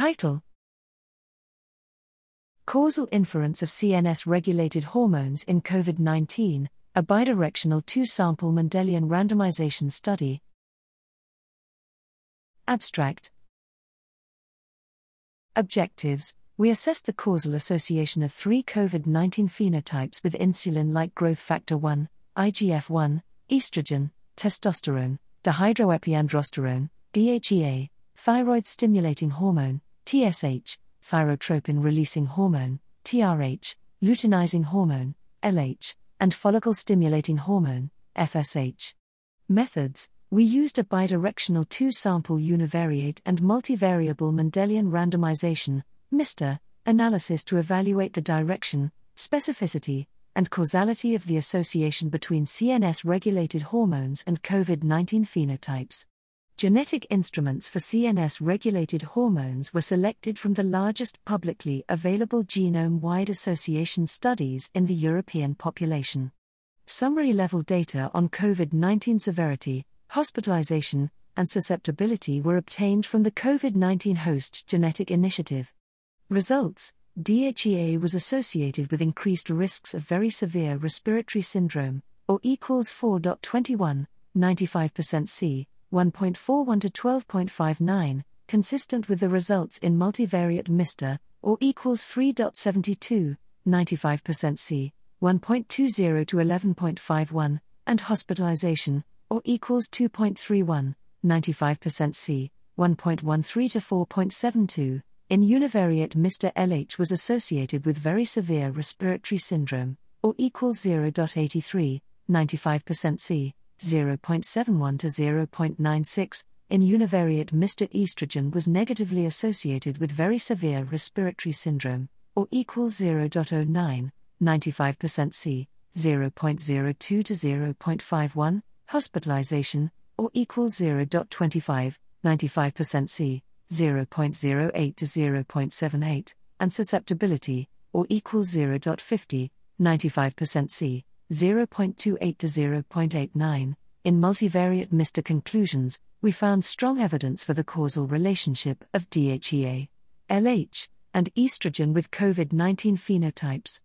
Title. Causal Inference of CNS Regulated Hormones in COVID 19, a bidirectional two sample Mendelian randomization study. Abstract. Objectives. We assessed the causal association of three COVID 19 phenotypes with insulin like growth factor 1, IGF 1, estrogen, testosterone, dehydroepiandrosterone, DHEA, thyroid stimulating hormone, TSH, thyrotropin releasing hormone, TRH, luteinizing hormone, LH, and follicle stimulating hormone, FSH. Methods We used a bidirectional two sample univariate and multivariable Mendelian randomization, MISTER, analysis to evaluate the direction, specificity, and causality of the association between CNS regulated hormones and COVID 19 phenotypes. Genetic instruments for CNS regulated hormones were selected from the largest publicly available genome wide association studies in the European population. Summary level data on COVID 19 severity, hospitalization, and susceptibility were obtained from the COVID 19 Host Genetic Initiative. Results DHEA was associated with increased risks of very severe respiratory syndrome, or equals 4.21, 95% C, 1.41 to 12.59, consistent with the results in multivariate MISTER, or equals 3.72, 95% C, 1.20 to 11.51, and hospitalization, or equals 2.31, 95% C, 1.13 to 4.72. In univariate MISTER LH was associated with very severe respiratory syndrome, or equals 0.83, 95% C, 0.71 to 0.96, in univariate MISTER estrogen was negatively associated with very severe respiratory syndrome, or equals 0.09, 95% C, 0.02 to 0.51, hospitalization, or equals 0.25, 95% C, 0.08 to 0.78, and susceptibility, or equals 0.50, 95% C, 0.28 to 0.89. In multivariate MISTER conclusions, we found strong evidence for the causal relationship of DHEA, LH, and estrogen with COVID 19 phenotypes.